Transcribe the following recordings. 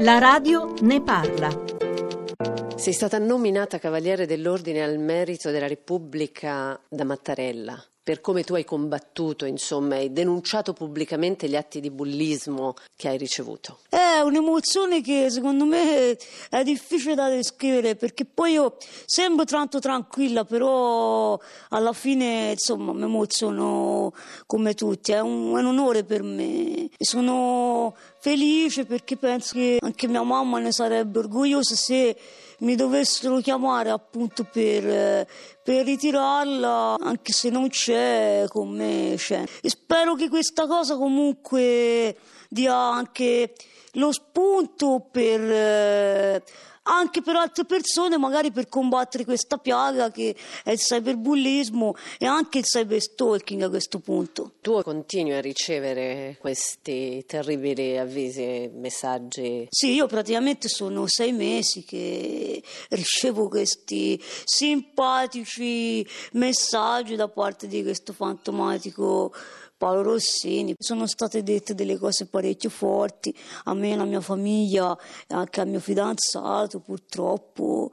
La radio ne parla. Sei stata nominata Cavaliere dell'Ordine al Merito della Repubblica da Mattarella per come tu hai combattuto, insomma, hai denunciato pubblicamente gli atti di bullismo che hai ricevuto. È un'emozione che secondo me è difficile da descrivere perché poi io sembro tanto tranquilla, però alla fine, insomma, mi emoziono come tutti. È un, è un onore per me. Sono felice perché penso che anche mia mamma ne sarebbe orgogliosa se mi dovessero chiamare appunto per, per ritirarla, anche se non c'è, con me c'è. E spero che questa cosa comunque dia anche lo spunto per anche per altre persone, magari per combattere questa piaga che è il cyberbullismo e anche il cyberstalking a questo punto. Tu continui a ricevere questi terribili avvisi e messaggi? Sì, io praticamente sono sei mesi che ricevo questi simpatici messaggi da parte di questo fantomatico Paolo Rossini. Sono state dette delle cose parecchio forti a me, alla mia famiglia e anche al mio fidanzato, purtroppo.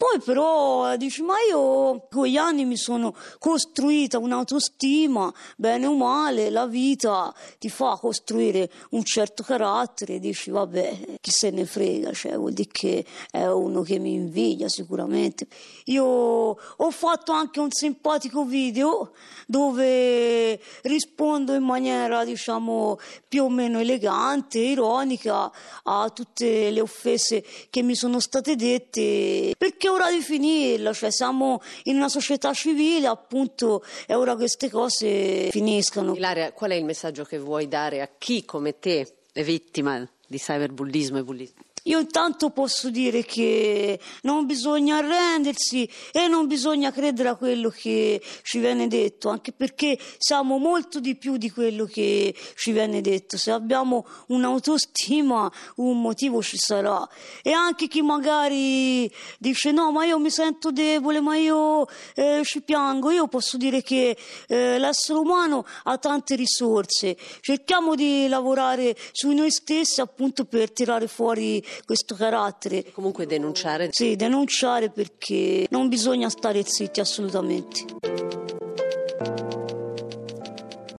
Poi però dici, ma io con gli anni mi sono costruita un'autostima, bene o male, la vita ti fa costruire un certo carattere, dici, vabbè, chi se ne frega, cioè vuol dire che è uno che mi invidia sicuramente. Io ho fatto anche un simpatico video dove rispondo in maniera, diciamo, più o meno elegante, ironica a tutte le offese che mi sono state dette, perché ora di finirla, cioè siamo in una società civile, appunto è ora che queste cose finiscano. Ilaria, qual è il messaggio che vuoi dare a chi come te è vittima di cyberbullismo e bullismo? Io intanto posso dire che non bisogna arrendersi e non bisogna credere a quello che ci viene detto, anche perché siamo molto di più di quello che ci viene detto. Se abbiamo un'autostima, un motivo ci sarà. E anche chi magari dice no, ma io mi sento debole, ma io eh, ci piango, io posso dire che eh, l'essere umano ha tante risorse. Cerchiamo di lavorare su noi stessi appunto per tirare fuori questo carattere. Comunque denunciare? Sì, denunciare perché non bisogna stare zitti assolutamente.